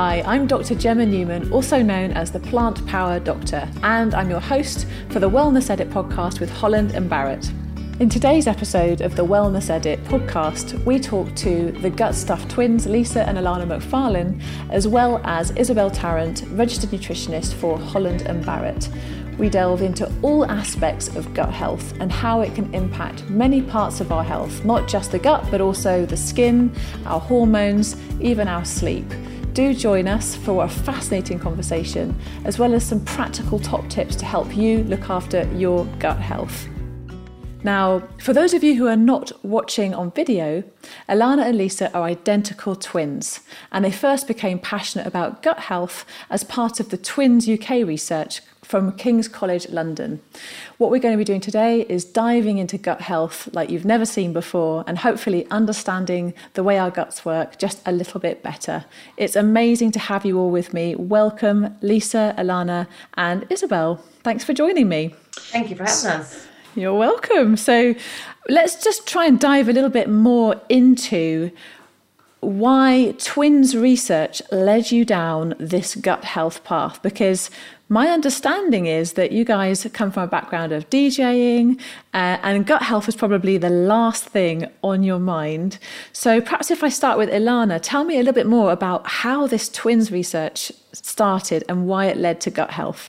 Hi, I'm Dr. Gemma Newman, also known as the Plant Power Doctor, and I'm your host for the Wellness Edit podcast with Holland and Barrett. In today's episode of the Wellness Edit podcast, we talk to the Gut Stuff twins, Lisa and Alana McFarlane, as well as Isabel Tarrant, registered nutritionist for Holland and Barrett. We delve into all aspects of gut health and how it can impact many parts of our health, not just the gut, but also the skin, our hormones, even our sleep. Do join us for a fascinating conversation, as well as some practical top tips to help you look after your gut health. Now, for those of you who are not watching on video, Alana and Lisa are identical twins, and they first became passionate about gut health as part of the Twins UK research from King's College London. What we're going to be doing today is diving into gut health like you've never seen before and hopefully understanding the way our guts work just a little bit better. It's amazing to have you all with me. Welcome, Lisa, Alana, and Isabel. Thanks for joining me. Thank you for having us. You're welcome. So let's just try and dive a little bit more into why twins research led you down this gut health path because my understanding is that you guys come from a background of DJing, uh, and gut health was probably the last thing on your mind. So, perhaps if I start with Alana, tell me a little bit more about how this twins research started and why it led to gut health.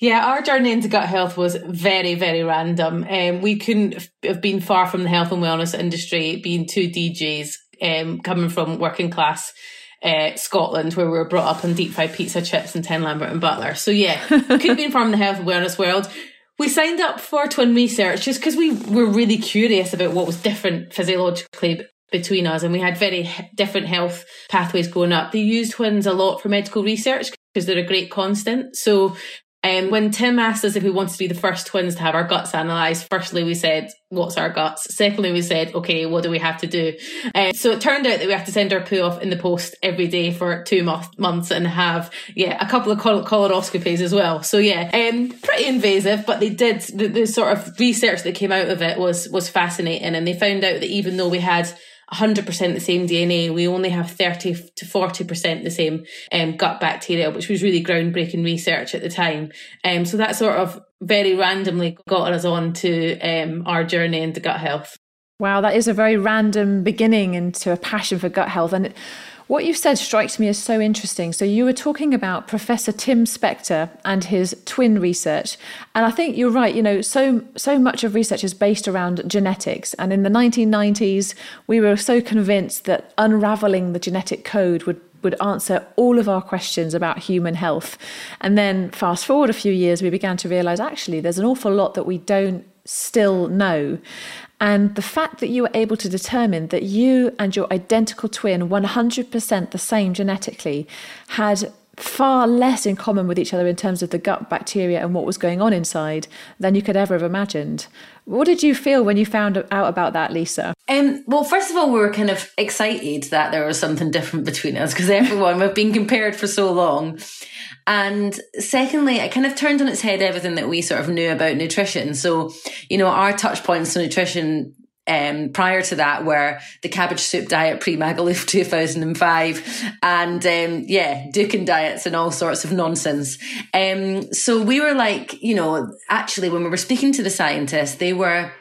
Yeah, our journey into gut health was very, very random. Um, we couldn't have been far from the health and wellness industry, being two DJs um, coming from working class uh, Scotland, where we were brought up on deep fried pizza, chips, and 10 Lambert and Butler. So, yeah, could been from the health and wellness world. We signed up for twin research just because we were really curious about what was different physiologically between us, and we had very different health pathways going up. They used twins a lot for medical research because they're a great constant. So um, when Tim asked us if we wanted to be the first twins to have our guts analysed, firstly we said, what's our guts? Secondly, we said, okay, what do we have to do? Um, so it turned out that we have to send our poo off in the post every day for two mo- months and have, yeah, a couple of col- colonoscopies as well. So yeah, um, pretty invasive, but they did, the, the sort of research that came out of it was, was fascinating. And they found out that even though we had 100% the same DNA. We only have 30 to 40% the same um, gut bacteria, which was really groundbreaking research at the time. Um, so that sort of very randomly got us on to um, our journey into gut health. Wow, that is a very random beginning into a passion for gut health. And what you've said strikes me as so interesting. So, you were talking about Professor Tim Spector and his twin research. And I think you're right. You know, so, so much of research is based around genetics. And in the 1990s, we were so convinced that unraveling the genetic code would would answer all of our questions about human health. And then fast forward a few years, we began to realize actually there's an awful lot that we don't still know. And the fact that you were able to determine that you and your identical twin, 100% the same genetically, had far less in common with each other in terms of the gut bacteria and what was going on inside than you could ever have imagined. What did you feel when you found out about that, Lisa? Um, well, first of all, we were kind of excited that there was something different between us because everyone, we've been compared for so long. And secondly, it kind of turned on its head everything that we sort of knew about nutrition. So, you know, our touch points to nutrition um, prior to that were the cabbage soup diet pre Magaluf 2005 and um, yeah, Dukan diets and all sorts of nonsense. Um, so we were like, you know, actually, when we were speaking to the scientists, they were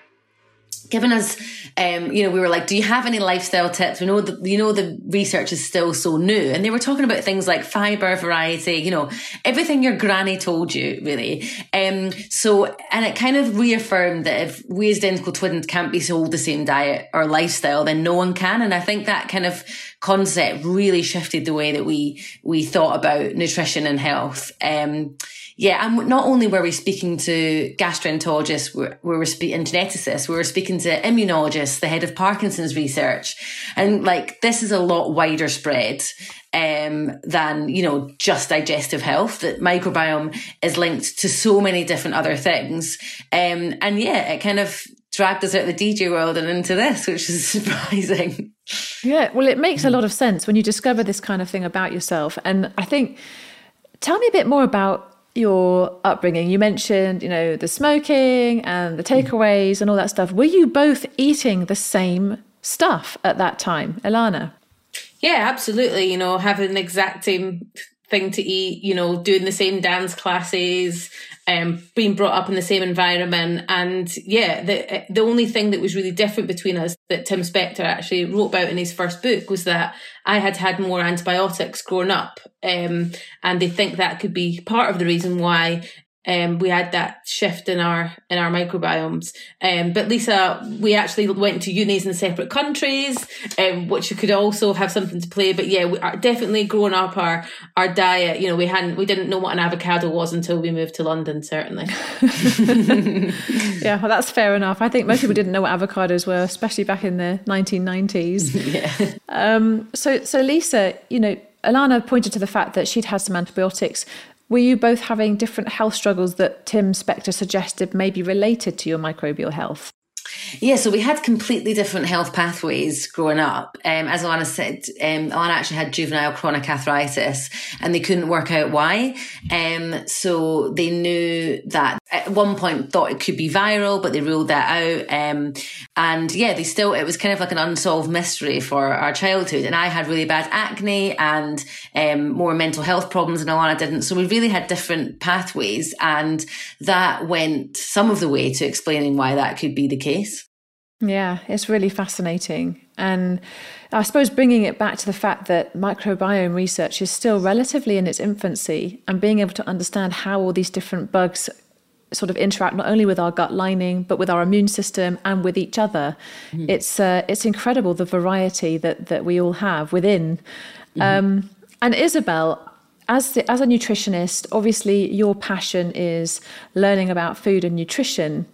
given us, um, you know, we were like, do you have any lifestyle tips? We know the, you know, the research is still so new and they were talking about things like fiber, variety, you know, everything your granny told you really. Um, so, and it kind of reaffirmed that if we as identical twins can't be sold the same diet or lifestyle, then no one can. And I think that kind of concept really shifted the way that we, we thought about nutrition and health. Um, yeah, and not only were we speaking to gastroenterologists, we were speaking to geneticists, we were speaking to immunologists, the head of Parkinson's research, and like this is a lot wider spread um, than you know just digestive health. That microbiome is linked to so many different other things, um, and yeah, it kind of dragged us out of the DJ world and into this, which is surprising. Yeah, well, it makes a lot of sense when you discover this kind of thing about yourself, and I think. Tell me a bit more about your upbringing. You mentioned, you know, the smoking and the takeaways and all that stuff. Were you both eating the same stuff at that time, Alana? Yeah, absolutely. You know, having the exact same thing to eat, you know, doing the same dance classes, um, being brought up in the same environment. And yeah, the the only thing that was really different between us that Tim Spector actually wrote about in his first book was that I had had more antibiotics growing up. Um, and they think that could be part of the reason why um, we had that shift in our in our microbiomes. Um, but Lisa, we actually went to unis in separate countries, um, which could also have something to play. But yeah, we are definitely growing up our our diet. You know, we hadn't we didn't know what an avocado was until we moved to London. Certainly. yeah, well, that's fair enough. I think most people didn't know what avocados were, especially back in the 1990s. yeah. Um, so so Lisa, you know. Alana pointed to the fact that she'd had some antibiotics were you both having different health struggles that Tim Spector suggested may be related to your microbial health? Yeah, so we had completely different health pathways growing up. Um, as Alana said, um, Alana actually had juvenile chronic arthritis and they couldn't work out why. Um, so they knew that at one point thought it could be viral, but they ruled that out. Um, and yeah, they still, it was kind of like an unsolved mystery for our childhood. And I had really bad acne and um, more mental health problems and Alana didn't. So we really had different pathways and that went some of the way to explaining why that could be the case. Yeah, it's really fascinating. And I suppose bringing it back to the fact that microbiome research is still relatively in its infancy and being able to understand how all these different bugs sort of interact not only with our gut lining but with our immune system and with each other mm-hmm. it's uh, it's incredible the variety that that we all have within mm-hmm. um, and Isabel as the, as a nutritionist, obviously your passion is learning about food and nutrition.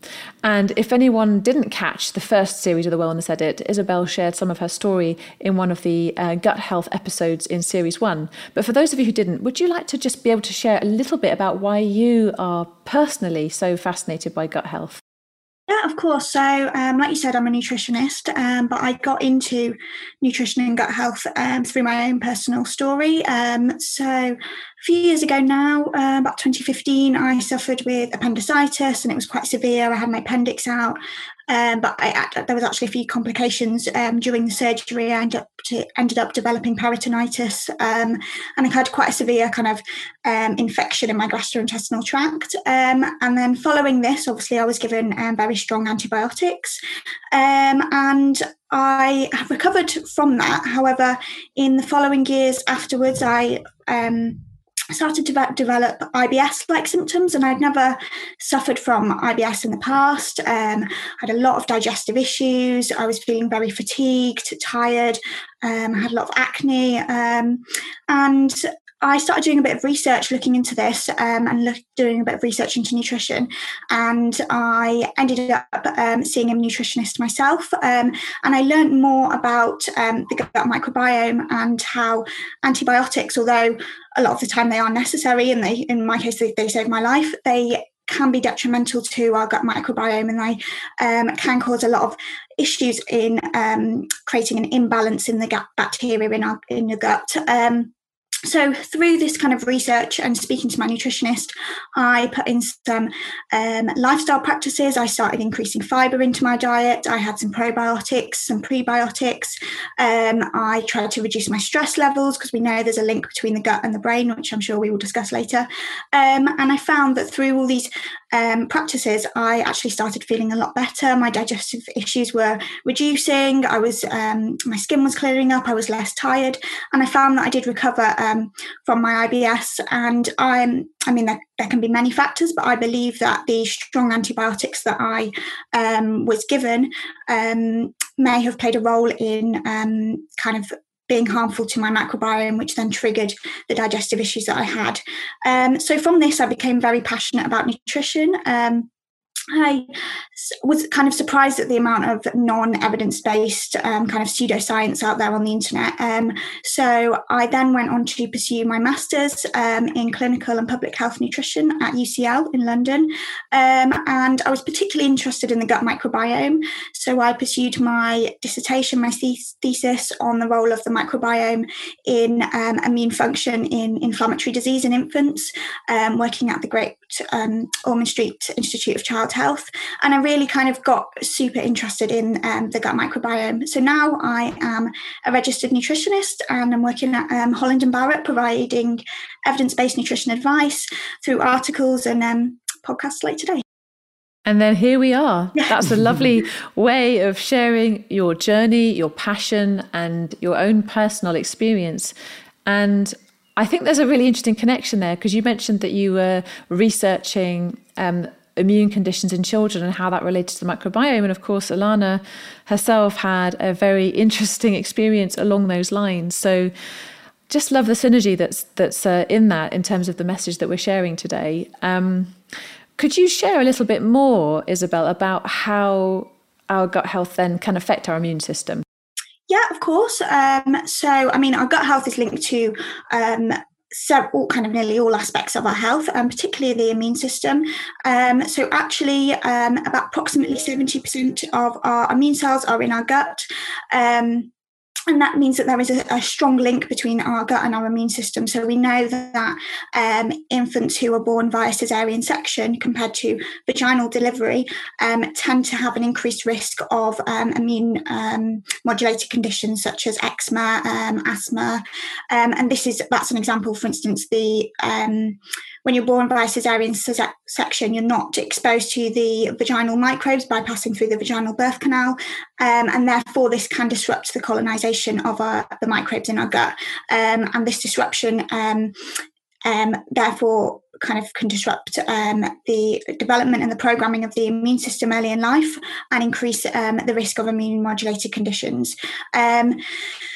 And if anyone didn't catch the first series of the Wellness Edit, Isabel shared some of her story in one of the uh, gut health episodes in series one. But for those of you who didn't, would you like to just be able to share a little bit about why you are personally so fascinated by gut health? Yeah, of course. So, um, like you said, I'm a nutritionist, um, but I got into nutrition and gut health um, through my own personal story. Um, so, a few years ago now, uh, about 2015, I suffered with appendicitis and it was quite severe. I had my appendix out, um, but I, there was actually a few complications um, during the surgery. I ended up, to, ended up developing peritonitis, um, and I had quite a severe kind of um, infection in my gastrointestinal tract. Um, and then following this, obviously, I was given um, very strong antibiotics, and I have recovered from that. However, in the following years afterwards, I started to develop IBS like symptoms, and I'd never suffered from IBS in the past. Um, I had a lot of digestive issues. I was feeling very fatigued, tired. Um, I had a lot of acne. Um, and I started doing a bit of research looking into this um, and look, doing a bit of research into nutrition. And I ended up um, seeing a nutritionist myself. Um, and I learned more about um, the gut microbiome and how antibiotics, although a lot of the time they are necessary, and they, in my case, they, they saved my life, they can be detrimental to our gut microbiome and they um, can cause a lot of issues in um, creating an imbalance in the gut bacteria in our in the gut. Um, so through this kind of research and speaking to my nutritionist i put in some um, lifestyle practices. I started increasing fiber into my diet. I had some probiotics some prebiotics. Um, i tried to reduce my stress levels because we know there's a link between the gut and the brain which i'm sure we will discuss later. Um, and i found that through all these um, practices i actually started feeling a lot better. My digestive issues were reducing. I was um, my skin was clearing up. I was less tired. And i found that i did recover um, from my IBS. And I'm, I mean, there, there, can be many factors, but I believe that the strong antibiotics that I um, was given um, may have played a role in um, kind of being harmful to my microbiome, which then triggered the digestive issues that I had. Um, so from this, I became very passionate about nutrition. Um, I was kind of surprised at the amount of non-evidence based um, kind of pseudoscience out there on the internet. Um, so I then went on to pursue my master's um, in clinical and public health nutrition at UCL in London, um, and I was particularly interested in the gut microbiome. So I pursued my dissertation, my thesis on the role of the microbiome in um, immune function in inflammatory disease in infants, um, working at the Great um, Ormond Street Institute of Child Health, and I really kind of got super interested in um, the gut microbiome. So now I am a registered nutritionist, and I'm working at um, Holland and Barrett, providing evidence-based nutrition advice through articles and um, podcasts like today. And then here we are. That's a lovely way of sharing your journey, your passion, and your own personal experience. And I think there's a really interesting connection there because you mentioned that you were researching um, immune conditions in children and how that related to the microbiome. And of course, Alana herself had a very interesting experience along those lines. So just love the synergy that's that's uh, in that in terms of the message that we're sharing today. Um, could you share a little bit more, Isabel, about how our gut health then can affect our immune system? Course. Um, so, I mean, our gut health is linked to um, several kind of nearly all aspects of our health, and um, particularly the immune system. Um, so, actually, um, about approximately 70% of our immune cells are in our gut. Um, and that means that there is a, a, strong link between our gut and our immune system. So we know that um, infants who are born via cesarean section compared to vaginal delivery um, tend to have an increased risk of um, immune um, modulated conditions such as eczema, um, asthma, um, and this is that's an example. For instance, the when you're born by cesarean section, you're not exposed to the vaginal microbes by passing through the vaginal birth canal, um, and therefore this can disrupt the colonization of our, the microbes in our gut. Um, and this disruption, um, um therefore, kind of can disrupt um, the development and the programming of the immune system early in life and increase the risk of immune modulated conditions.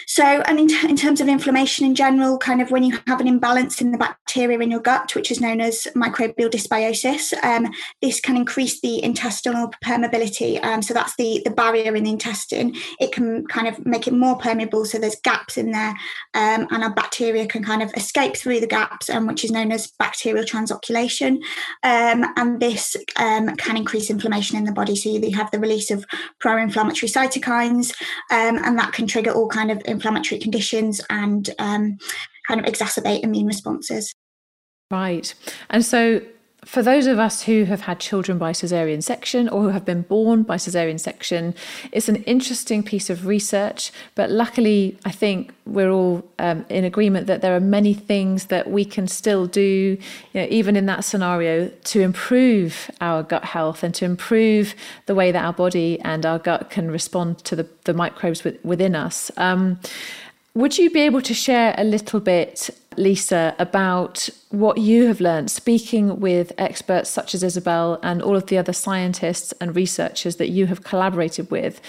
Um, so, and in, in, terms of inflammation in general, kind of when you have an imbalance in the bacteria in your gut, which is known as microbial dysbiosis, um, this can increase the intestinal permeability. Um, so that's the, the barrier in the intestine. It can kind of make it more permeable. So there's gaps in there, um, and our bacteria can kind of escape through the gaps, um, which is known as bacterial translocation. Um, and this um, can increase inflammation in the body. So you have the release of pro-inflammatory cytokines, and that can trigger all kind of inflammatory conditions and um, kind of exacerbate immune responses. Right. And so, for those of us who have had children by caesarean section or who have been born by caesarean section, it's an interesting piece of research. But luckily, I think we're all um, in agreement that there are many things that we can still do, you know, even in that scenario, to improve our gut health and to improve the way that our body and our gut can respond to the, the microbes within us. Um, would you be able to share a little bit, Lisa, about what you have learned speaking with experts such as Isabel and all of the other scientists and researchers that you have collaborated with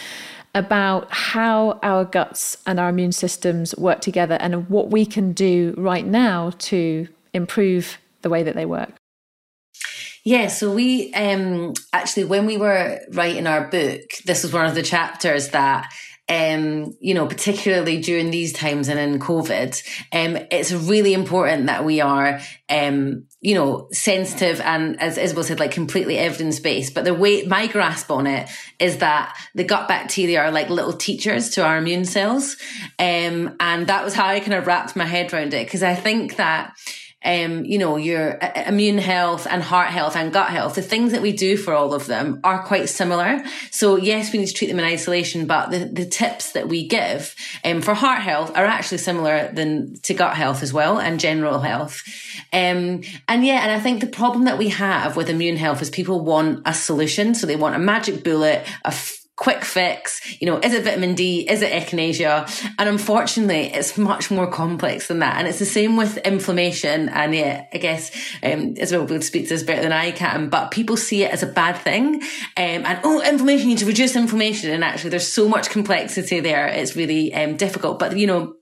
about how our guts and our immune systems work together and what we can do right now to improve the way that they work? Yeah, so we um, actually, when we were writing our book, this was one of the chapters that um, you know, particularly during these times and in COVID, um, it's really important that we are, um, you know, sensitive and as Isabel said, like completely evidence based. But the way my grasp on it is that the gut bacteria are like little teachers to our immune cells. Um, and that was how I kind of wrapped my head around it. Cause I think that, um, you know, your uh, immune health and heart health and gut health, the things that we do for all of them are quite similar. So yes, we need to treat them in isolation, but the, the tips that we give um, for heart health are actually similar than to gut health as well and general health. Um, and yeah, and I think the problem that we have with immune health is people want a solution. So they want a magic bullet, a quick fix. You know, is it vitamin D? Is it echinacea? And unfortunately, it's much more complex than that. And it's the same with inflammation. And yeah, I guess um, Isabel will speak to this better than I can, but people see it as a bad thing. Um, and oh, inflammation, you need to reduce inflammation. And actually, there's so much complexity there. It's really um, difficult. But you know,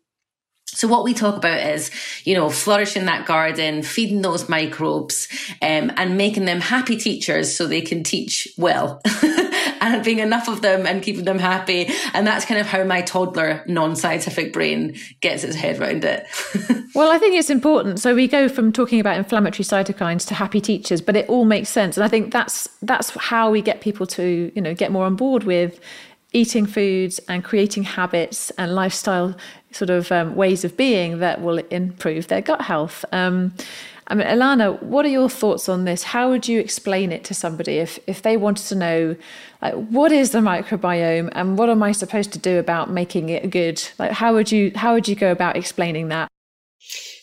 so what we talk about is, you know, flourishing that garden, feeding those microbes, um, and making them happy teachers so they can teach well. and being enough of them and keeping them happy. And that's kind of how my toddler non-scientific brain gets its head around it. well, I think it's important. So we go from talking about inflammatory cytokines to happy teachers, but it all makes sense. And I think that's that's how we get people to, you know, get more on board with eating foods and creating habits and lifestyle sort of um, ways of being that will improve their gut health. Um, I mean, Alana, what are your thoughts on this? How would you explain it to somebody if, if they wanted to know, like, what is the microbiome and what am I supposed to do about making it good? Like, how would you how would you go about explaining that?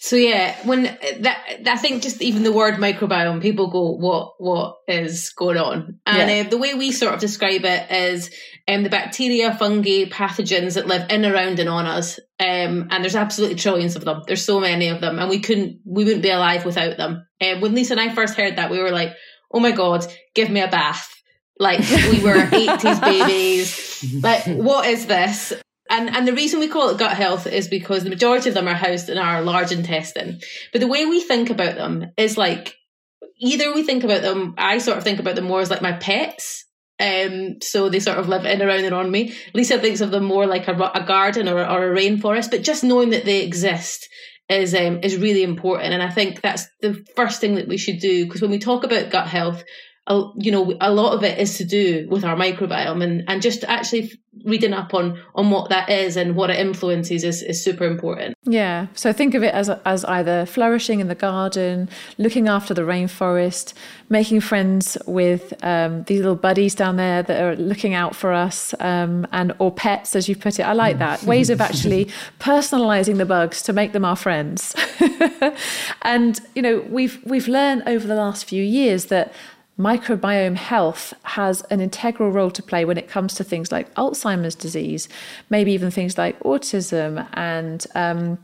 So yeah, when that I think just even the word microbiome, people go, "What what is going on?" And yeah. uh, the way we sort of describe it is um, the bacteria, fungi, pathogens that live in, around, and on us. Um, and there's absolutely trillions of them. There's so many of them, and we couldn't, we wouldn't be alive without them. Um, when Lisa and I first heard that, we were like, "Oh my god, give me a bath!" Like we were 80s babies. Like, what is this? And, and the reason we call it gut health is because the majority of them are housed in our large intestine. But the way we think about them is like either we think about them, I sort of think about them more as like my pets. Um, so they sort of live in, around, and on me. Lisa thinks of them more like a, a garden or, or a rainforest, but just knowing that they exist is um, is really important. And I think that's the first thing that we should do because when we talk about gut health, you know, a lot of it is to do with our microbiome and, and just actually reading up on, on what that is and what it influences is, is super important. Yeah. So think of it as, as either flourishing in the garden, looking after the rainforest, making friends with um, these little buddies down there that are looking out for us um, and or pets, as you put it. I like that. Ways of actually personalizing the bugs to make them our friends. and, you know, we've, we've learned over the last few years that microbiome health has an integral role to play when it comes to things like Alzheimer's disease, maybe even things like autism and um,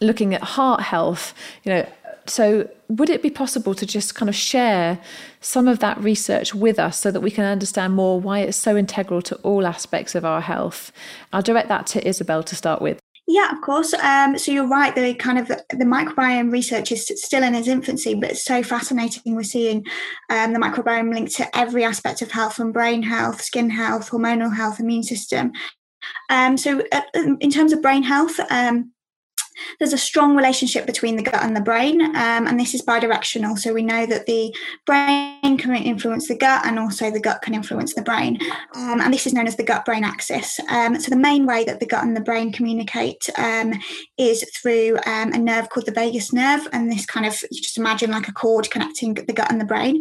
looking at heart health. You know, so would it be possible to just kind of share some of that research with us so that we can understand more why it's so integral to all aspects of our health? I'll direct that to Isabel to start with. Yeah, of course. Um, so you're right. The kind of the, microbiome research is still in its infancy, but it's so fascinating. We're seeing um, the microbiome linked to every aspect of health, from brain health, skin health, hormonal health, immune system. Um, so, uh, in terms of brain health, um, there's a strong relationship between the gut and the brain, um, and this is bidirectional. So we know that the brain can influence the gut, and also the gut can influence the brain. Um, and this is known as the gut brain axis. Um, so the main way that the gut and the brain communicate um, is through um, a nerve called the vagus nerve, and this kind of you just imagine like a cord connecting the gut and the brain.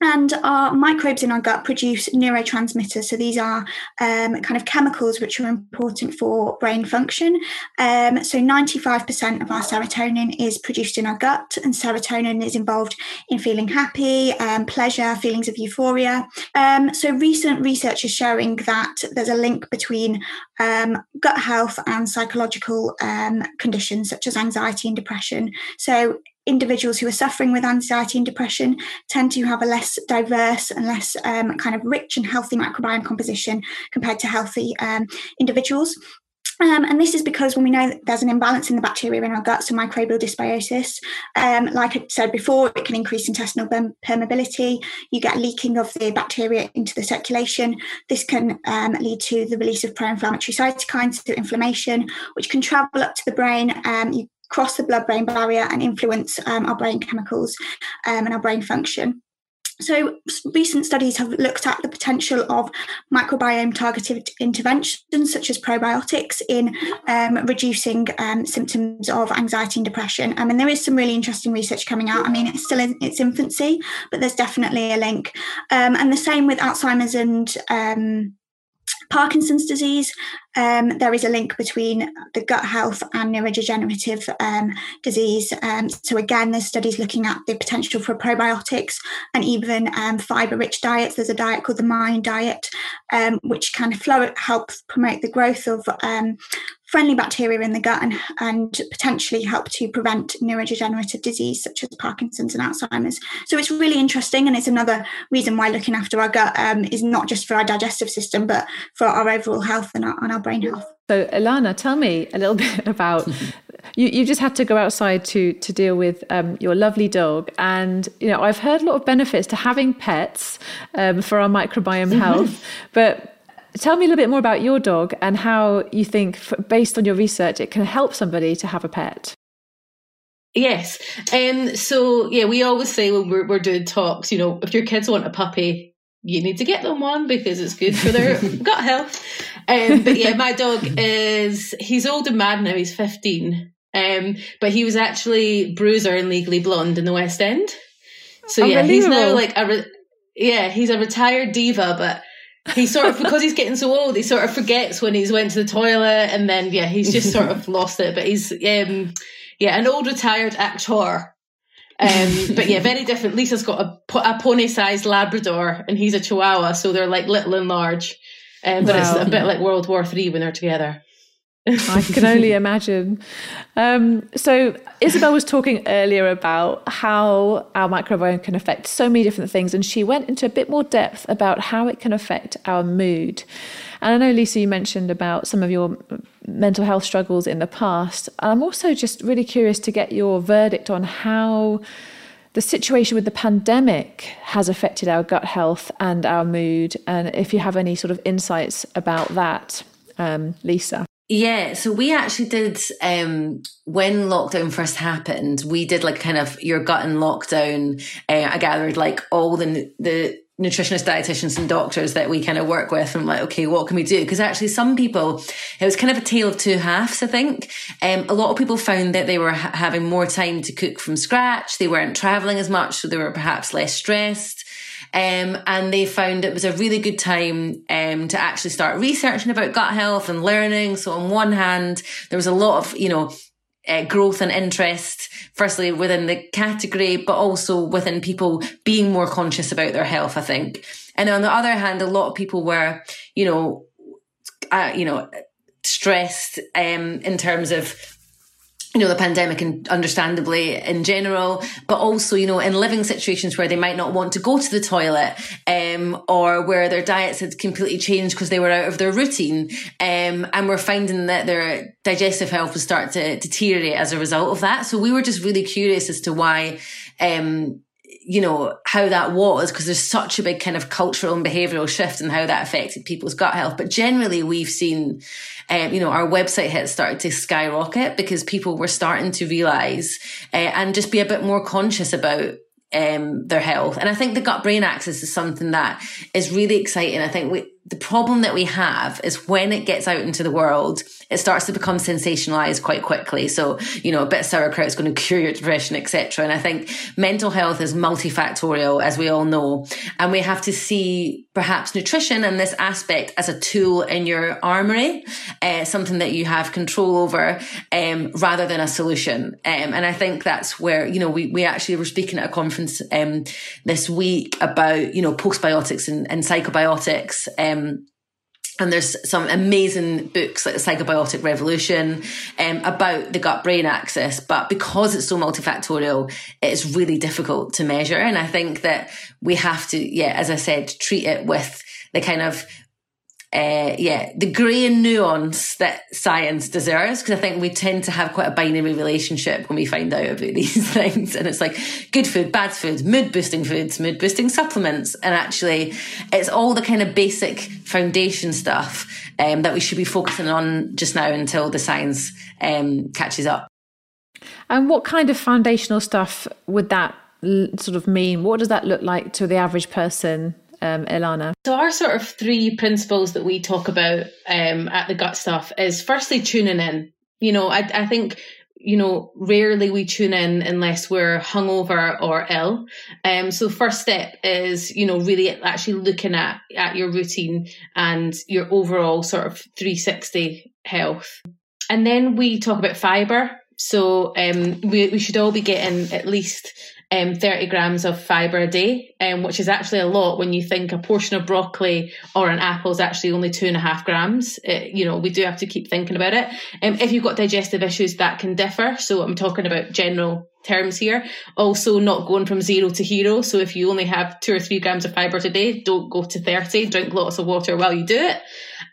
And our microbes in our gut produce neurotransmitters. So these are um, kind of chemicals which are important for brain function. Um, so 95% of our serotonin is produced in our gut, and serotonin is involved in feeling happy, um, pleasure, feelings of euphoria. Um, so recent research is showing that there's a link between um, gut health and psychological um, conditions such as anxiety and depression. So individuals who are suffering with anxiety and depression tend to have a less diverse and less um, kind of rich and healthy microbiome composition compared to healthy um, individuals. Um, and this is because when we know that there's an imbalance in the bacteria in our gut, so microbial dysbiosis, um, like I said before, it can increase intestinal permeability. You get leaking of the bacteria into the circulation. This can um, lead to the release of pro-inflammatory cytokines, so inflammation, which can travel up to the brain. Um, you cross the blood brain barrier and influence um, our brain chemicals um, and our brain function. So, recent studies have looked at the potential of microbiome targeted interventions, such as probiotics, in um, reducing um, symptoms of anxiety and depression. I mean, there is some really interesting research coming out. I mean, it's still in its infancy, but there's definitely a link. Um, and the same with Alzheimer's and um, Parkinson's disease, um, there is a link between the gut health and neurodegenerative um, disease. Um, so, again, there's studies looking at the potential for probiotics and even um, fiber rich diets. There's a diet called the MIND diet, um, which kind of flow, help promote the growth of friendly bacteria in the gut and, and potentially help to prevent neurodegenerative disease such as Parkinson's and Alzheimer's. So it's really interesting, and it's another reason why looking after our gut um, is not just for our digestive system, but for our overall health and our, and our brain health. So, Alana, tell me a little bit about. you, you just had to go outside to to deal with um, your lovely dog, and you know I've heard a lot of benefits to having pets um, for our microbiome health, but Tell me a little bit more about your dog and how you think, based on your research, it can help somebody to have a pet. Yes. Um, so, yeah, we always say when we're, we're doing talks, you know, if your kids want a puppy, you need to get them one because it's good for their gut health. Um, but yeah, my dog is, he's old and mad now, he's 15. Um, but he was actually Bruiser and Legally Blonde in the West End. So yeah, he's now like a re- yeah, he's a retired diva, but he sort of because he's getting so old, he sort of forgets when he's went to the toilet, and then yeah, he's just sort of lost it. But he's um, yeah, an old retired actor. Um, but yeah, very different. Lisa's got a, a pony-sized Labrador, and he's a Chihuahua, so they're like little and large. Um, but wow. it's a bit like World War Three when they're together. I can only imagine. Um, so, Isabel was talking earlier about how our microbiome can affect so many different things, and she went into a bit more depth about how it can affect our mood. And I know, Lisa, you mentioned about some of your mental health struggles in the past. I'm also just really curious to get your verdict on how the situation with the pandemic has affected our gut health and our mood, and if you have any sort of insights about that, um, Lisa. Yeah, so we actually did um, when lockdown first happened. We did like kind of your gut in lockdown. Uh, I gathered like all the the nutritionists, dietitians, and doctors that we kind of work with, and like, okay, what can we do? Because actually, some people, it was kind of a tale of two halves. I think um, a lot of people found that they were ha- having more time to cook from scratch. They weren't traveling as much, so they were perhaps less stressed. Um, and they found it was a really good time um, to actually start researching about gut health and learning. So on one hand, there was a lot of, you know, uh, growth and interest, firstly within the category, but also within people being more conscious about their health, I think. And on the other hand, a lot of people were, you know, uh, you know, stressed um, in terms of you know, the pandemic and understandably in general, but also, you know, in living situations where they might not want to go to the toilet, um, or where their diets had completely changed because they were out of their routine. Um, and we're finding that their digestive health was start to deteriorate as a result of that. So we were just really curious as to why, um, you know, how that was, because there's such a big kind of cultural and behavioral shift in how that affected people's gut health. But generally, we've seen, um, you know, our website hits started to skyrocket because people were starting to realize uh, and just be a bit more conscious about um, their health. And I think the gut brain axis is something that is really exciting. I think we, the problem that we have is when it gets out into the world, it starts to become sensationalized quite quickly. So, you know, a bit of sauerkraut is going to cure your depression, etc. And I think mental health is multifactorial, as we all know. And we have to see perhaps nutrition and this aspect as a tool in your armory, uh, something that you have control over, um, rather than a solution. Um, and I think that's where, you know, we, we actually were speaking at a conference, um, this week about, you know, postbiotics and, and psychobiotics. Um, and there's some amazing books like the Psychobiotic Revolution um, about the gut brain axis. But because it's so multifactorial, it's really difficult to measure. And I think that we have to, yeah, as I said, treat it with the kind of uh, yeah, the grey and nuance that science deserves. Because I think we tend to have quite a binary relationship when we find out about these things. And it's like good food, bad food, mood boosting foods, mood boosting supplements. And actually, it's all the kind of basic foundation stuff um, that we should be focusing on just now until the science um, catches up. And what kind of foundational stuff would that sort of mean? What does that look like to the average person um, Alana? So, our sort of three principles that we talk about um, at the gut stuff is firstly tuning in. You know, I, I think you know, rarely we tune in unless we're hungover or ill. Um, so the first step is, you know, really actually looking at, at your routine and your overall sort of 360 health. And then we talk about fiber. So um, we, we should all be getting at least um, 30 grams of fibre a day, um, which is actually a lot when you think a portion of broccoli or an apple is actually only two and a half grams. It, you know, we do have to keep thinking about it. Um, if you've got digestive issues, that can differ. So I'm talking about general terms here. Also, not going from zero to hero. So if you only have two or three grams of fibre today, don't go to 30. Drink lots of water while you do it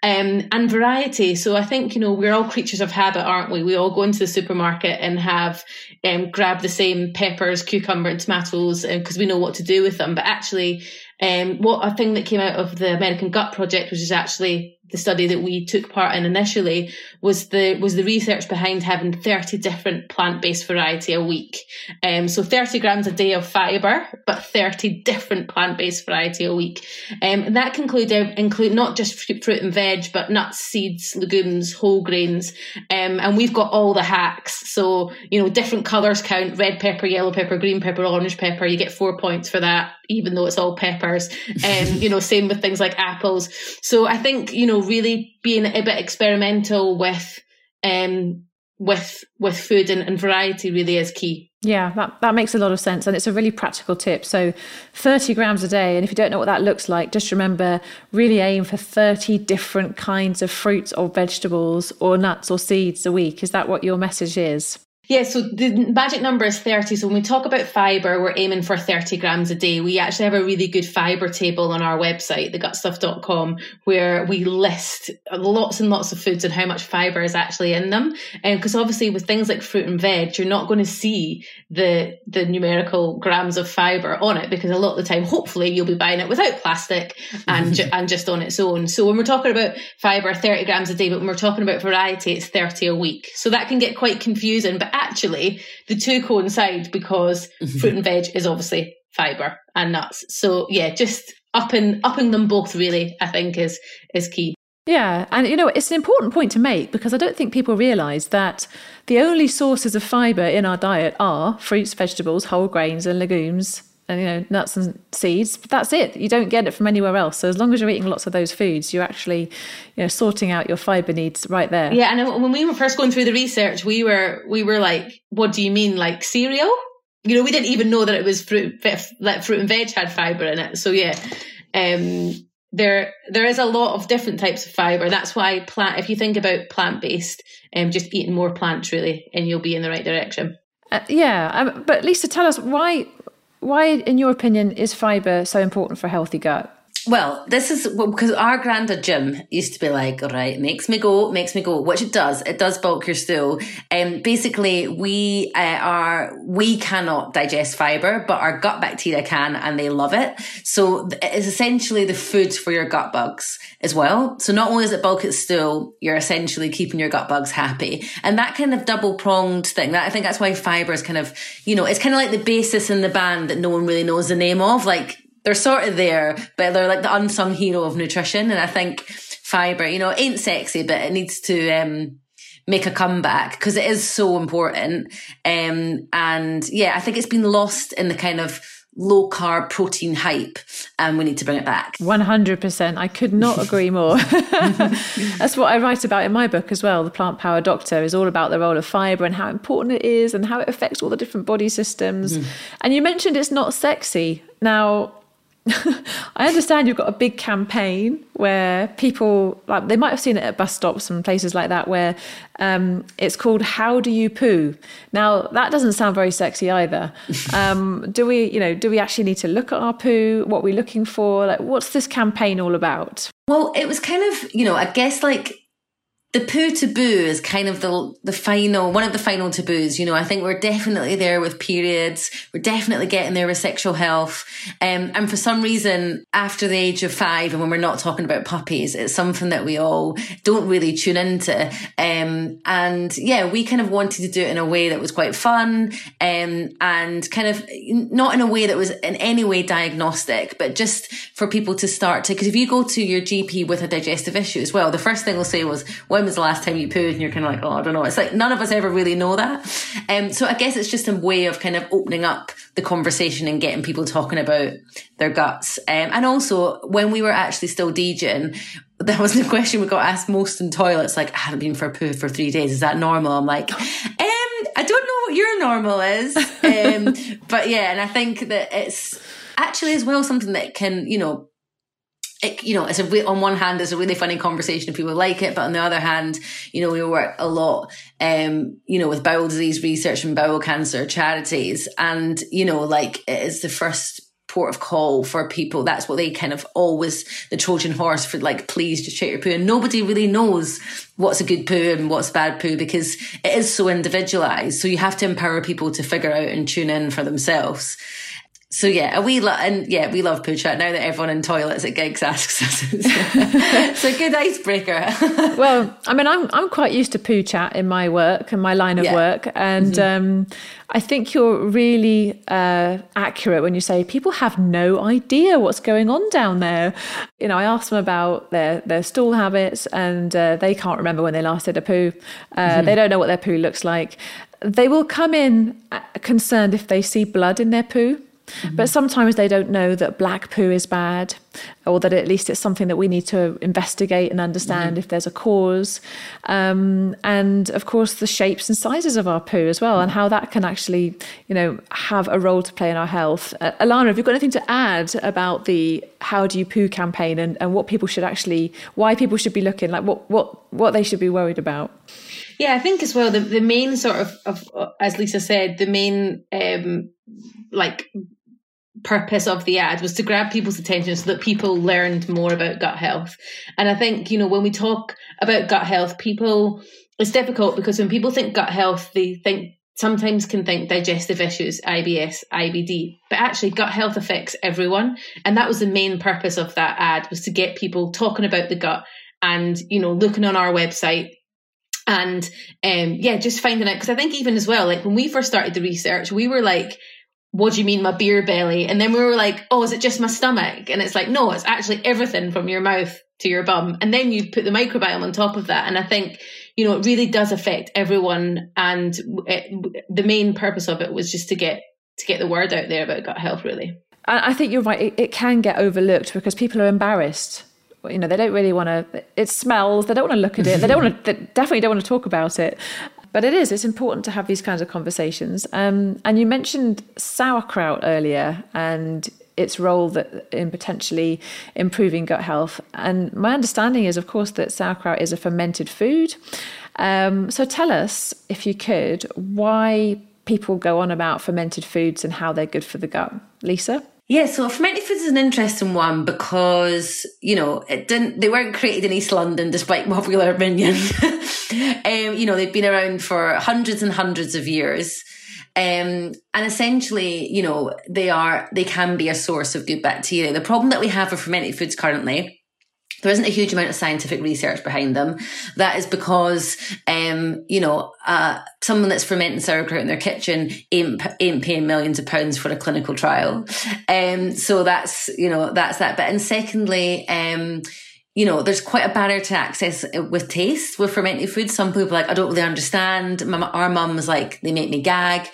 um, and variety. So I think, you know, we're all creatures of habit, aren't we? We all go into the supermarket and have, um, grab the same peppers, cucumber and tomatoes because um, we know what to do with them. But actually, um, what a thing that came out of the American Gut Project, which is actually the study that we took part in initially was the was the research behind having 30 different plant-based variety a week. Um, so 30 grams a day of fiber but 30 different plant-based variety a week. Um, and that include, include not just fruit and veg but nuts seeds legumes whole grains. Um, and we've got all the hacks. So you know different colors count red pepper yellow pepper green pepper orange pepper. You get four points for that even though it's all peppers. And um, you know same with things like apples. So i think you know really being a bit experimental with um with with food and, and variety really is key. Yeah that, that makes a lot of sense and it's a really practical tip. So 30 grams a day and if you don't know what that looks like just remember really aim for 30 different kinds of fruits or vegetables or nuts or seeds a week. Is that what your message is yeah, so the magic number is 30. So when we talk about fiber, we're aiming for 30 grams a day. We actually have a really good fiber table on our website, thegutstuff.com, where we list lots and lots of foods and how much fiber is actually in them. Uh, and because obviously with things like fruit and veg, you're not going to see the, the numerical grams of fiber on it because a lot of the time, hopefully you'll be buying it without plastic and, ju- and just on its own. So when we're talking about fiber, 30 grams a day, but when we're talking about variety, it's 30 a week. So that can get quite confusing, but actually the two coincide because mm-hmm. fruit and veg is obviously fiber and nuts. So yeah, just upping upping them both really, I think is is key. Yeah, and you know, it's an important point to make because I don't think people realize that the only sources of fiber in our diet are fruits, vegetables, whole grains and legumes and you know nuts and seeds but that's it. You don't get it from anywhere else. So as long as you're eating lots of those foods you're actually you know sorting out your fiber needs right there. Yeah and when we were first going through the research we were we were like what do you mean like cereal? You know we didn't even know that it was fruit like fruit and veg had fiber in it. So yeah um there there is a lot of different types of fiber. That's why plant if you think about plant-based um just eating more plants really and you'll be in the right direction. Uh, yeah um, but lisa tell us why why, in your opinion, is fibre so important for a healthy gut? Well, this is well, because our granddad Jim used to be like, all right, makes me go, makes me go, which it does. It does bulk your stool. And um, basically, we uh, are, we cannot digest fiber, but our gut bacteria can and they love it. So it is essentially the food for your gut bugs as well. So not only is it bulk its stool, you're essentially keeping your gut bugs happy. And that kind of double pronged thing, that I think that's why fiber is kind of, you know, it's kind of like the basis in the band that no one really knows the name of. Like, they're sort of there, but they're like the unsung hero of nutrition. And I think fiber, you know, ain't sexy, but it needs to um, make a comeback because it is so important. Um, and yeah, I think it's been lost in the kind of low carb protein hype and we need to bring it back 100% i could not agree more that's what i write about in my book as well the plant power doctor is all about the role of fiber and how important it is and how it affects all the different body systems mm. and you mentioned it's not sexy now I understand you've got a big campaign where people like they might have seen it at bus stops and places like that where um, it's called "How Do You Poo." Now that doesn't sound very sexy either. Um, do we, you know, do we actually need to look at our poo? What we're looking for? Like, what's this campaign all about? Well, it was kind of, you know, I guess like the poo taboo is kind of the the final one of the final taboos. You know, I think we're definitely there with periods. We're definitely getting there with sexual health. Um, and for some reason, after the age of five, and when we're not talking about puppies, it's something that we all don't really tune into. Um, and yeah, we kind of wanted to do it in a way that was quite fun, um, and kind of not in a way that was in any way diagnostic, but just for people to start to. Because if you go to your GP with a digestive issue as well, the first thing they'll say was when was the last time you pooed? And you're kind of like, oh, I don't know. It's like none of us ever really know that. Um, so I guess it's just a way of kind of opening up the conversation and getting people talking about their guts. Um, and also when we were actually still DJing, that was the question we got asked most in toilets. Like, I haven't been for a poo for three days. Is that normal? I'm like, um, I don't know what your normal is. Um, but yeah, and I think that it's actually as well something that can, you know, it, you know, it's a on one hand, it's a really funny conversation if people like it, but on the other hand, you know, we work a lot, um, you know, with bowel disease research and bowel cancer charities, and you know, like it is the first port of call for people. That's what they kind of always the Trojan horse for like, please just check your poo. And nobody really knows what's a good poo and what's bad poo because it is so individualized. So you have to empower people to figure out and tune in for themselves. So yeah, we love and yeah, we love poo chat. Now that everyone in toilets at gigs asks us, it's a good icebreaker. well, I mean, I'm I'm quite used to poo chat in my work and my line of yeah. work, and mm-hmm. um, I think you're really uh, accurate when you say people have no idea what's going on down there. You know, I asked them about their their stool habits, and uh, they can't remember when they last did a poo. Uh, mm-hmm. They don't know what their poo looks like. They will come in uh, concerned if they see blood in their poo. Mm-hmm. But sometimes they don't know that black poo is bad, or that at least it's something that we need to investigate and understand mm-hmm. if there's a cause. Um, and of course, the shapes and sizes of our poo as well, and how that can actually, you know, have a role to play in our health. Uh, Alana, have you got anything to add about the "How Do You Poo" campaign and, and what people should actually, why people should be looking, like what what what they should be worried about? Yeah, I think as well the the main sort of, of as Lisa said, the main um, like purpose of the ad was to grab people's attention so that people learned more about gut health. And I think, you know, when we talk about gut health, people, it's difficult because when people think gut health, they think sometimes can think digestive issues, IBS, IBD, but actually gut health affects everyone. And that was the main purpose of that ad was to get people talking about the gut and, you know, looking on our website and um yeah just finding out because i think even as well like when we first started the research we were like what do you mean my beer belly? And then we were like, oh, is it just my stomach? And it's like, no, it's actually everything from your mouth to your bum. And then you put the microbiome on top of that. And I think, you know, it really does affect everyone. And it, the main purpose of it was just to get, to get the word out there about gut health, really. I think you're right. It, it can get overlooked because people are embarrassed you know they don't really want to it smells they don't want to look at it they don't want to definitely don't want to talk about it but it is, it's important to have these kinds of conversations. Um, and you mentioned sauerkraut earlier and its role that in potentially improving gut health. And my understanding is, of course, that sauerkraut is a fermented food. Um, so tell us, if you could, why people go on about fermented foods and how they're good for the gut. Lisa? Yeah, so fermented foods is an interesting one because, you know, it didn't, they weren't created in East London despite popular opinion. um, you know, they've been around for hundreds and hundreds of years. Um, and essentially, you know, they are, they can be a source of good bacteria. The problem that we have with fermented foods currently there isn't a huge amount of scientific research behind them. That is because, um, you know, uh, someone that's fermenting sauerkraut in their kitchen ain't, ain't paying millions of pounds for a clinical trial. Um, so that's, you know, that's that But, And secondly, um, you know, there's quite a barrier to access with taste with fermented foods. Some people like, I don't really understand. Our mum was like, they make me gag.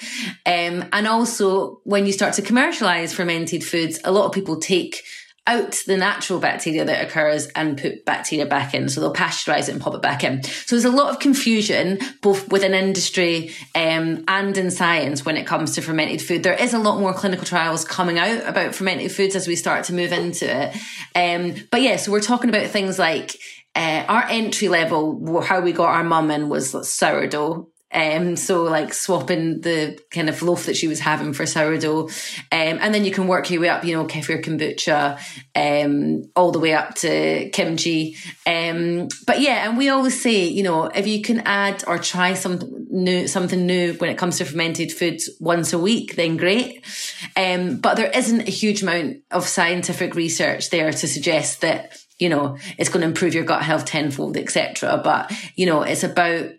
Um, and also when you start to commercialize fermented foods, a lot of people take out the natural bacteria that occurs and put bacteria back in. So they'll pasteurize it and pop it back in. So there's a lot of confusion both within industry um, and in science when it comes to fermented food. There is a lot more clinical trials coming out about fermented foods as we start to move into it. Um, but yeah, so we're talking about things like uh, our entry level, how we got our mum in was sourdough um, so like swapping the kind of loaf that she was having for sourdough. Um, and then you can work your way up, you know, kefir kombucha, um, all the way up to kimchi. Um, but yeah, and we always say, you know, if you can add or try some new, something new when it comes to fermented foods once a week, then great. Um, but there isn't a huge amount of scientific research there to suggest that, you know, it's going to improve your gut health tenfold, etc. But, you know, it's about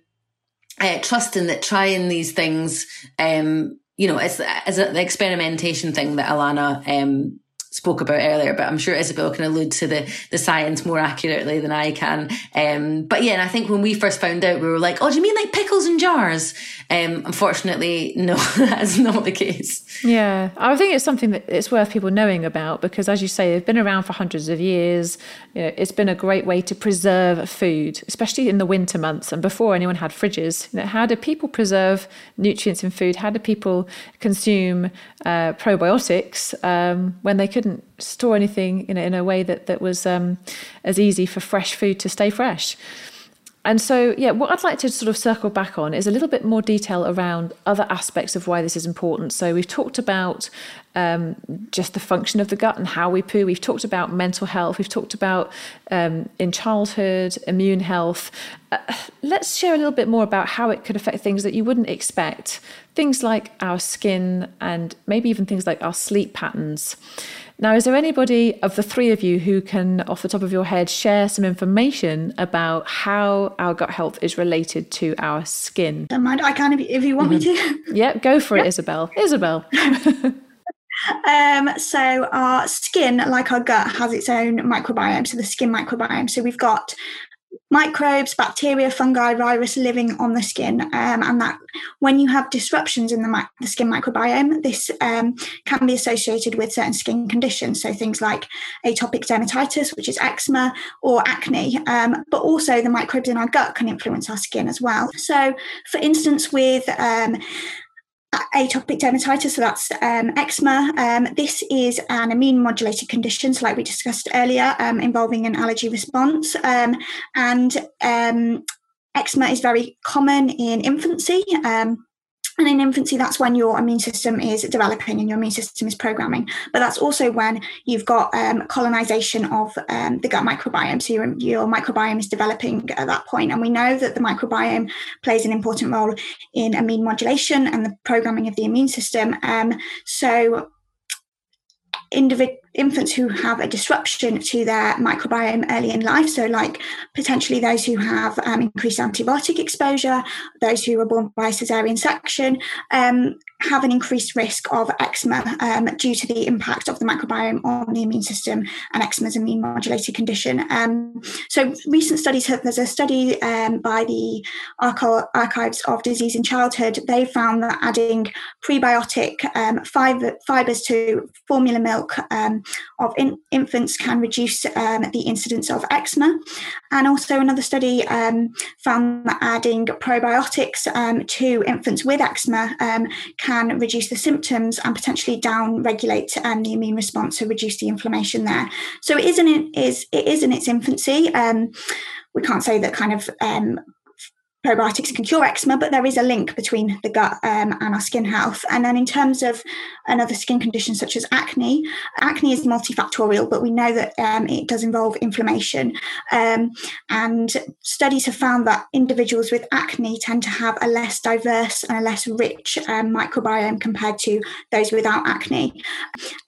uh, trusting that trying these things, um, you know, as as an experimentation thing that Alana um, spoke about earlier, but I'm sure Isabel can allude to the the science more accurately than I can. Um, but yeah, and I think when we first found out, we were like, "Oh, do you mean like pickles in jars?" Um, unfortunately, no, that's not the case. Yeah, I think it's something that it's worth people knowing about because, as you say, they've been around for hundreds of years. You know, it's been a great way to preserve food, especially in the winter months and before anyone had fridges. You know, how do people preserve nutrients in food? How do people consume uh, probiotics um, when they couldn't store anything in, in a way that that was um, as easy for fresh food to stay fresh? And so, yeah, what I'd like to sort of circle back on is a little bit more detail around other aspects of why this is important. So, we've talked about um, just the function of the gut and how we poo. We've talked about mental health. We've talked about um, in childhood, immune health. Uh, let's share a little bit more about how it could affect things that you wouldn't expect. Things like our skin and maybe even things like our sleep patterns. Now, is there anybody of the three of you who can, off the top of your head, share some information about how our gut health is related to our skin? Don't mind, I can if you, if you want mm-hmm. me to. yeah, go for it, Isabel. Isabel. Um, so our skin, like our gut, has its own microbiome. So the skin microbiome. So we've got microbes, bacteria, fungi, virus living on the skin, um, and that when you have disruptions in the, the skin microbiome, this um, can be associated with certain skin conditions. So things like atopic dermatitis, which is eczema, or acne. Um, but also the microbes in our gut can influence our skin as well. So, for instance, with um, atopic dermatitis, so that's um, eczema. Um, this is an immune modulated condition, so like we discussed earlier, um, involving an allergy response. Um, and um, eczema is very common in infancy. Um, and in infancy, that's when your immune system is developing and your immune system is programming. But that's also when you've got um, colonization of um, the gut microbiome. So your, your microbiome is developing at that point. And we know that the microbiome plays an important role in immune modulation and the programming of the immune system. Um, so infants who have a disruption to their microbiome early in life. So, like potentially those who have um, increased antibiotic exposure, those who were born by cesarean section, um, have an increased risk of eczema um, due to the impact of the microbiome on the immune system and eczema is a immune modulated condition. Um, so recent studies have, there's a study um, by the Archives of Disease in Childhood, they found that adding prebiotic um, fibers to formula milk um, of in, infants can reduce um, the incidence of eczema. And also another study found that adding probiotics to infants with eczema can reduce the symptoms and potentially down regulate um, the immune response to reduce the inflammation there. So it is in, it is, it is in its infancy. Um, we can't say that kind of um, probiotics can cure eczema, but there is a link between the gut um, and our skin health. And then in terms of another skin condition such as acne, acne is multifactorial, but we know that um, it does involve inflammation. Um, and studies have found that individuals with acne tend to have a less diverse and a less rich um, microbiome compared to those without acne.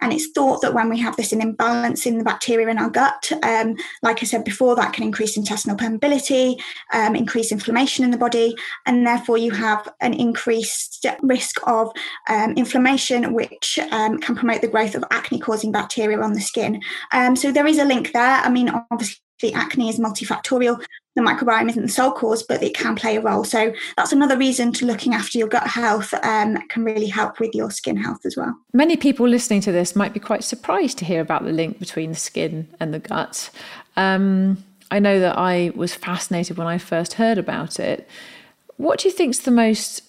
And it's thought that when we have this an imbalance in the bacteria in our gut, um, like I said before, that can increase intestinal permeability, um, increase inflammation in the body, and therefore you have an increased risk of um, inflammation, which um, can promote the growth of acne causing bacteria on the skin. Um, so there is a link there. I mean, obviously, acne is multifactorial. The microbiome isn't the sole cause, but it can play a role. So that's another reason to looking after your gut health um, can really help with your skin health as well. Many people listening to this might be quite surprised to hear about the link between the skin and the gut. Um, I know that I was fascinated when I first heard about it. What do you think is the most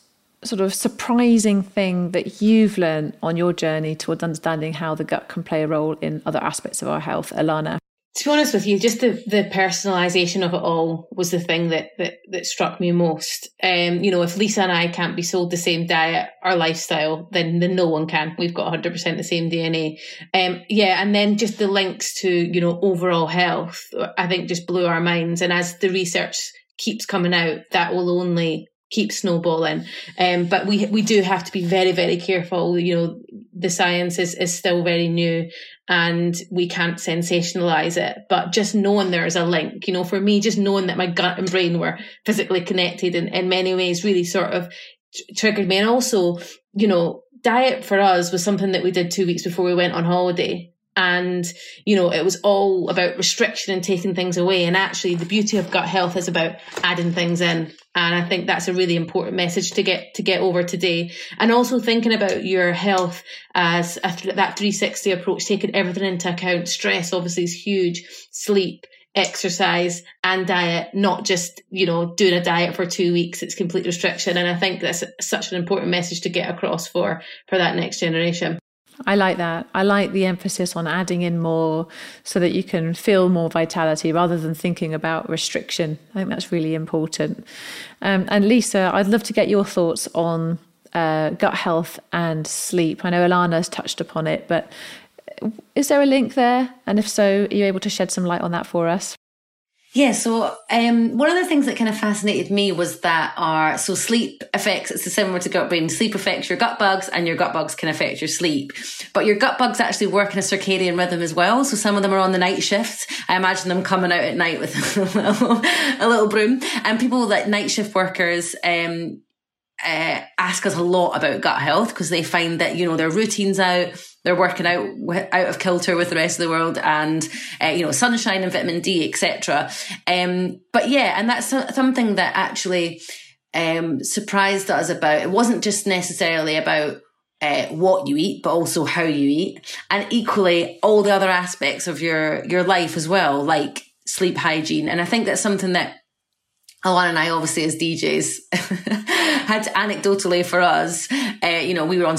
sort of surprising thing that you've learned on your journey towards understanding how the gut can play a role in other aspects of our health, Alana? To be honest with you, just the, the personalization of it all was the thing that, that, that struck me most. Um, you know, if Lisa and I can't be sold the same diet or lifestyle, then, then no one can. We've got 100% the same DNA. Um, yeah. And then just the links to, you know, overall health, I think just blew our minds. And as the research keeps coming out, that will only keep snowballing. Um, but we we do have to be very very careful. You know, the science is is still very new, and we can't sensationalize it. But just knowing there's a link, you know, for me, just knowing that my gut and brain were physically connected in in many ways really sort of triggered me. And also, you know, diet for us was something that we did two weeks before we went on holiday and you know it was all about restriction and taking things away and actually the beauty of gut health is about adding things in and i think that's a really important message to get to get over today and also thinking about your health as a, that 360 approach taking everything into account stress obviously is huge sleep exercise and diet, not just, you know, doing a diet for two weeks. It's complete restriction. And I think that's such an important message to get across for, for that next generation. I like that. I like the emphasis on adding in more so that you can feel more vitality rather than thinking about restriction. I think that's really important. Um, and Lisa, I'd love to get your thoughts on uh, gut health and sleep. I know Alana's touched upon it, but is there a link there? And if so, are you able to shed some light on that for us? Yeah, so um, one of the things that kind of fascinated me was that our so sleep affects it's similar to gut brain. Sleep affects your gut bugs, and your gut bugs can affect your sleep. But your gut bugs actually work in a circadian rhythm as well. So some of them are on the night shift. I imagine them coming out at night with a little, a little broom. And people that night shift workers, um, uh, ask us a lot about gut health because they find that you know their routines out they're working out out of kilter with the rest of the world and uh, you know sunshine and vitamin d etc um, but yeah and that's something that actually um, surprised us about. It wasn't just necessarily about uh, what you eat, but also how you eat, and equally all the other aspects of your your life as well, like sleep hygiene. And I think that's something that Alana and I, obviously, as DJs, had anecdotally for us, uh, you know, we were on,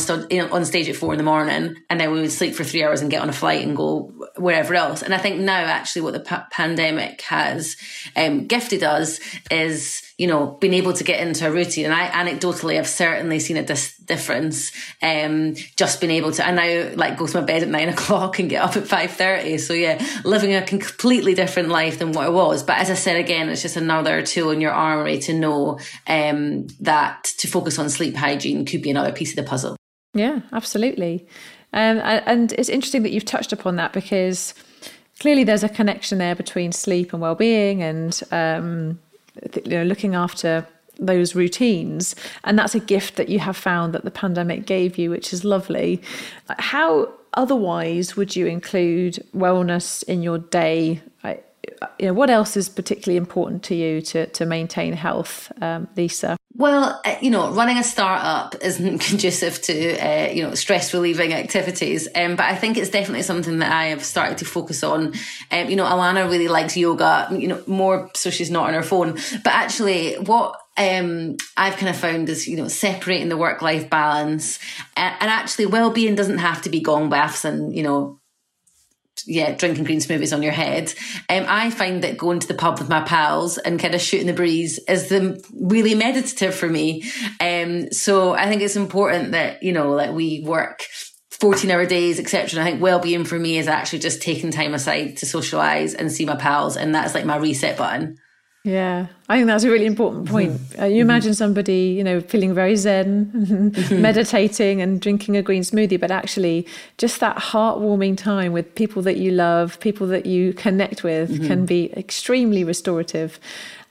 on stage at four in the morning and then we would sleep for three hours and get on a flight and go wherever else. And I think now, actually, what the pandemic has um, gifted us is you know, being able to get into a routine. And I anecdotally have certainly seen a dis- difference. Um, just being able to, I now like go to my bed at nine o'clock and get up at 5.30. So yeah, living a completely different life than what it was. But as I said again, it's just another tool in your armory to know, um, that to focus on sleep hygiene could be another piece of the puzzle. Yeah, absolutely. Um, and it's interesting that you've touched upon that because clearly there's a connection there between sleep and well-being and um, you know, looking after those routines. And that's a gift that you have found that the pandemic gave you, which is lovely. How otherwise would you include wellness in your day? You know, what else is particularly important to you to, to maintain health, um, Lisa? Well, uh, you know, running a startup isn't conducive to, uh, you know, stress relieving activities. Um, but I think it's definitely something that I have started to focus on. Um, you know, Alana really likes yoga, you know, more so she's not on her phone. But actually, what um, I've kind of found is, you know, separating the work life balance and, and actually well being doesn't have to be gong baths and, you know, yeah, drinking green smoothies on your head. Um, I find that going to the pub with my pals and kind of shooting the breeze is the really meditative for me. Um, so I think it's important that, you know, like we work 14 hour days, etc. And I think well-being for me is actually just taking time aside to socialize and see my pals. And that's like my reset button. Yeah, I think that's a really important mm-hmm. point. Uh, you mm-hmm. imagine somebody, you know, feeling very zen, mm-hmm. meditating and drinking a green smoothie, but actually just that heartwarming time with people that you love, people that you connect with mm-hmm. can be extremely restorative.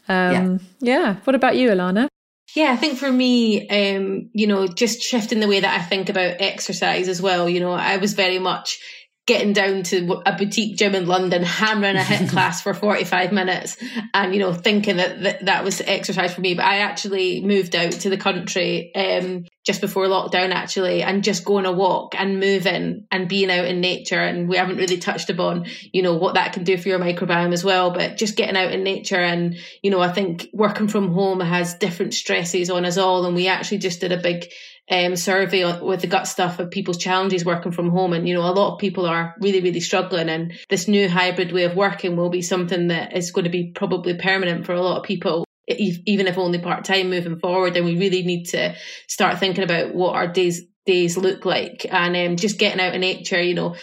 Um, yeah. yeah. What about you, Alana? Yeah, I think for me, um, you know, just shifting the way that I think about exercise as well. You know, I was very much getting down to a boutique gym in London, hammering a HIIT class for 45 minutes and, you know, thinking that, that that was exercise for me. But I actually moved out to the country um, just before lockdown, actually, and just going a walk and moving and being out in nature. And we haven't really touched upon, you know, what that can do for your microbiome as well. But just getting out in nature and, you know, I think working from home has different stresses on us all. And we actually just did a big um, survey with the gut stuff of people's challenges working from home. And, you know, a lot of people are really, really struggling. And this new hybrid way of working will be something that is going to be probably permanent for a lot of people even if only part time moving forward. And we really need to start thinking about what our days days look like and um, just getting out in nature, you know,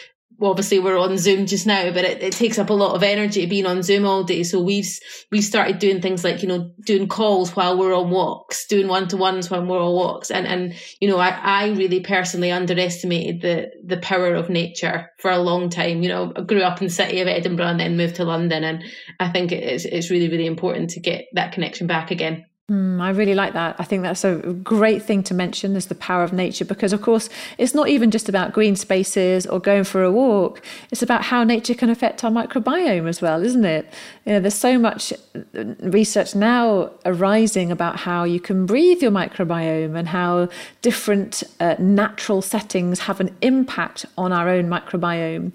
obviously we're on Zoom just now, but it, it, takes up a lot of energy being on Zoom all day. So we've we've started doing things like you know doing calls while we're on walks, doing one to ones when we're on walks, and and you know I I really personally underestimated the the power of nature for a long time. You know, I grew up in the city of Edinburgh and then moved to London, and I think it's it's really really important to get that connection back again. Mm, I really like that. I think that's a great thing to mention is the power of nature because, of course, it's not even just about green spaces or going for a walk. It's about how nature can affect our microbiome as well, isn't it? You know, there's so much research now arising about how you can breathe your microbiome and how different uh, natural settings have an impact on our own microbiome.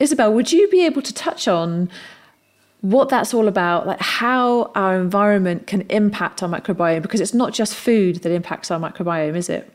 Isabel, would you be able to touch on? What that's all about, like how our environment can impact our microbiome, because it's not just food that impacts our microbiome, is it?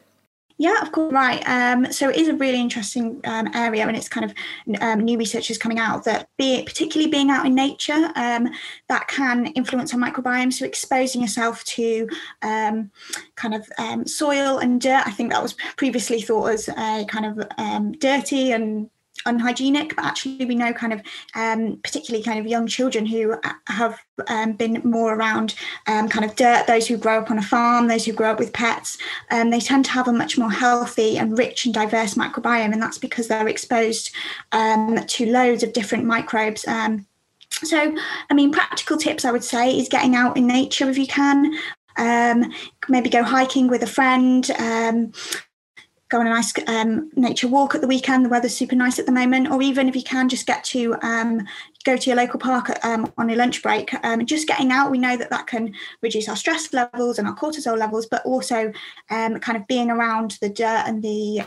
Yeah, of course, right. Um, so it is a really interesting um, area, and it's kind of um, new research is coming out that, be it, particularly being out in nature, um, that can influence our microbiome. So exposing yourself to um, kind of um, soil and dirt, I think that was previously thought as uh, kind of dirty and unhygienic, but actually we know kind of um, particularly kind of young children who have um, been more around um, kind of dirt, those who grow up on a farm, those who grow up with pets, um, they tend to have a much more healthy and rich and diverse microbiome, and that's because they're exposed um, to loads of different microbes. Um, so, I mean, practical tips I would say is getting out in nature if you can. Um, maybe go hiking with a friend, um, go on a nice um, nature walk at the weekend. The weather's super nice at the moment, or even if you can, just get to um, go to your local park um, on your lunch break. Um, just getting out, we know that that can reduce our stress levels and our cortisol levels, but also um, kind of being around the dirt and the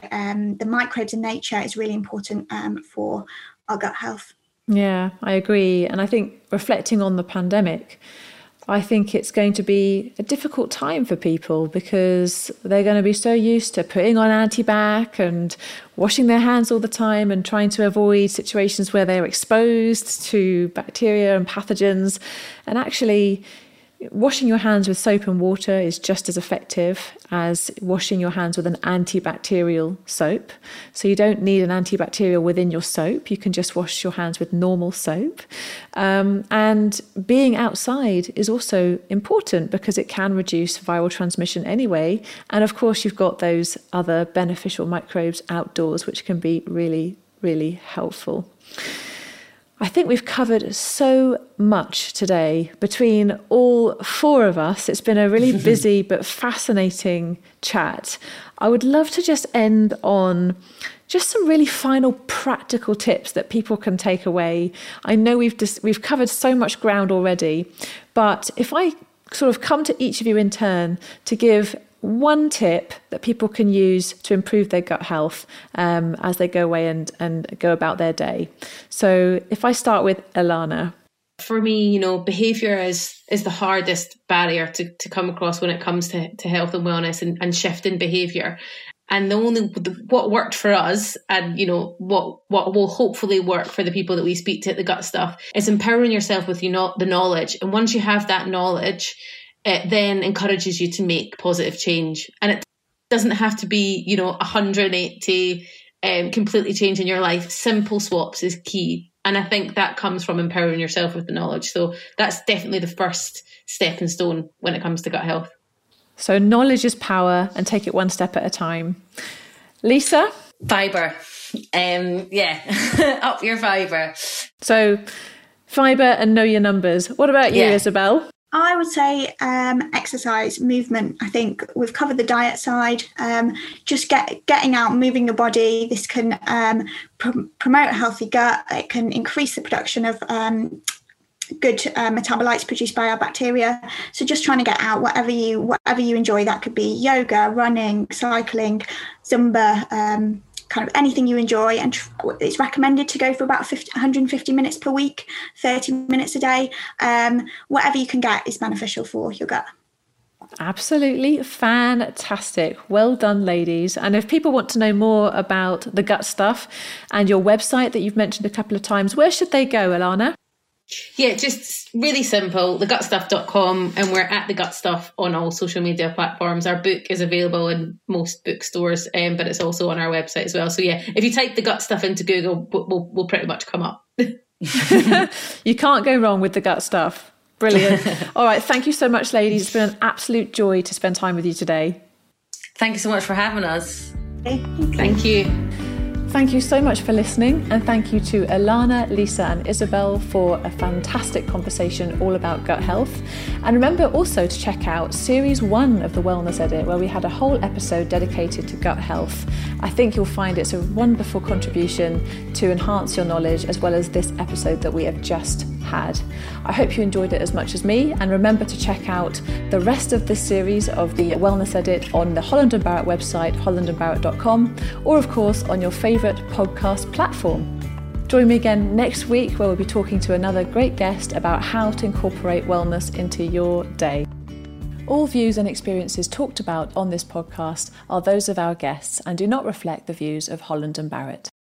the microbes in nature is really important for our gut health. Yeah, I agree, and I think reflecting on the pandemic I think it's going to be a difficult time for people because they're going to be so used to putting on antibac and washing their hands all the time and trying to avoid situations where they're exposed to bacteria and pathogens. And actually, Washing your hands with soap and water is just as effective as washing your hands with an antibacterial soap. So you don't need an antibacterial within your soap. You can just wash your hands with normal soap. Um, and being outside is also important because it can reduce viral transmission anyway. And of course, you've got those other beneficial microbes outdoors, which can be really, really helpful. I think we've covered so much today between all four of us. It's been a really busy but fascinating chat. I would love to just end on just some really final practical tips that people can take away. I know we've just, we've covered so much ground already, but if I sort of come to each of you in turn to give one tip that people can use to improve their gut health um, as they go away and, and go about their day. So if I start with Alana. For me, you know, behavior is is the hardest barrier to, to come across when it comes to, to health and wellness and, and shifting behavior. And the only what worked for us, and you know what what will hopefully work for the people that we speak to at the gut stuff, is empowering yourself with you know the knowledge. And once you have that knowledge, it then encourages you to make positive change. And it doesn't have to be, you know, 180, um, completely changing your life. Simple swaps is key. And I think that comes from empowering yourself with the knowledge. So that's definitely the first stepping stone when it comes to gut health. So knowledge is power and take it one step at a time. Lisa? Fiber. Um, yeah, up your fiber. So fiber and know your numbers. What about you, yeah. Isabel? I would say um, exercise, movement. I think we've covered the diet side. Um, just get getting out, moving your body. This can um, pr- promote a healthy gut. It can increase the production of um, good uh, metabolites produced by our bacteria. So just trying to get out, whatever you whatever you enjoy. That could be yoga, running, cycling, Zumba um, kind of anything you enjoy. And it's recommended to go for about 50, 150 minutes per week, 30 minutes a day. Um, whatever you can get is beneficial for your gut. Absolutely fantastic. Well done, ladies. And if people want to know more about the gut stuff and your website that you've mentioned a couple of times, where should they go, Alana? Yeah, just really simple, thegutstuff.com, and we're at the gut stuff on all social media platforms. Our book is available in most bookstores, um, but it's also on our website as well. So yeah, if you type the gut stuff into Google, we'll, we'll pretty much come up. you can't go wrong with the gut stuff. Brilliant. all right, thank you so much, ladies. It's been an absolute joy to spend time with you today. Thank you so much for having us. Thank you. Thank you so much for listening, and thank you to Alana, Lisa, and Isabel for a fantastic conversation all about gut health. And remember also to check out series one of the Wellness Edit, where we had a whole episode dedicated to gut health. I think you'll find it's a wonderful contribution to enhance your knowledge, as well as this episode that we have just had. I hope you enjoyed it as much as me, and remember to check out the rest of this series of the Wellness Edit on the Holland and Barrett website, hollandandbarrett.com, or of course on your favourite podcast platform. Join me again next week where we'll be talking to another great guest about how to incorporate wellness into your day. All views and experiences talked about on this podcast are those of our guests and do not reflect the views of Holland and Barrett.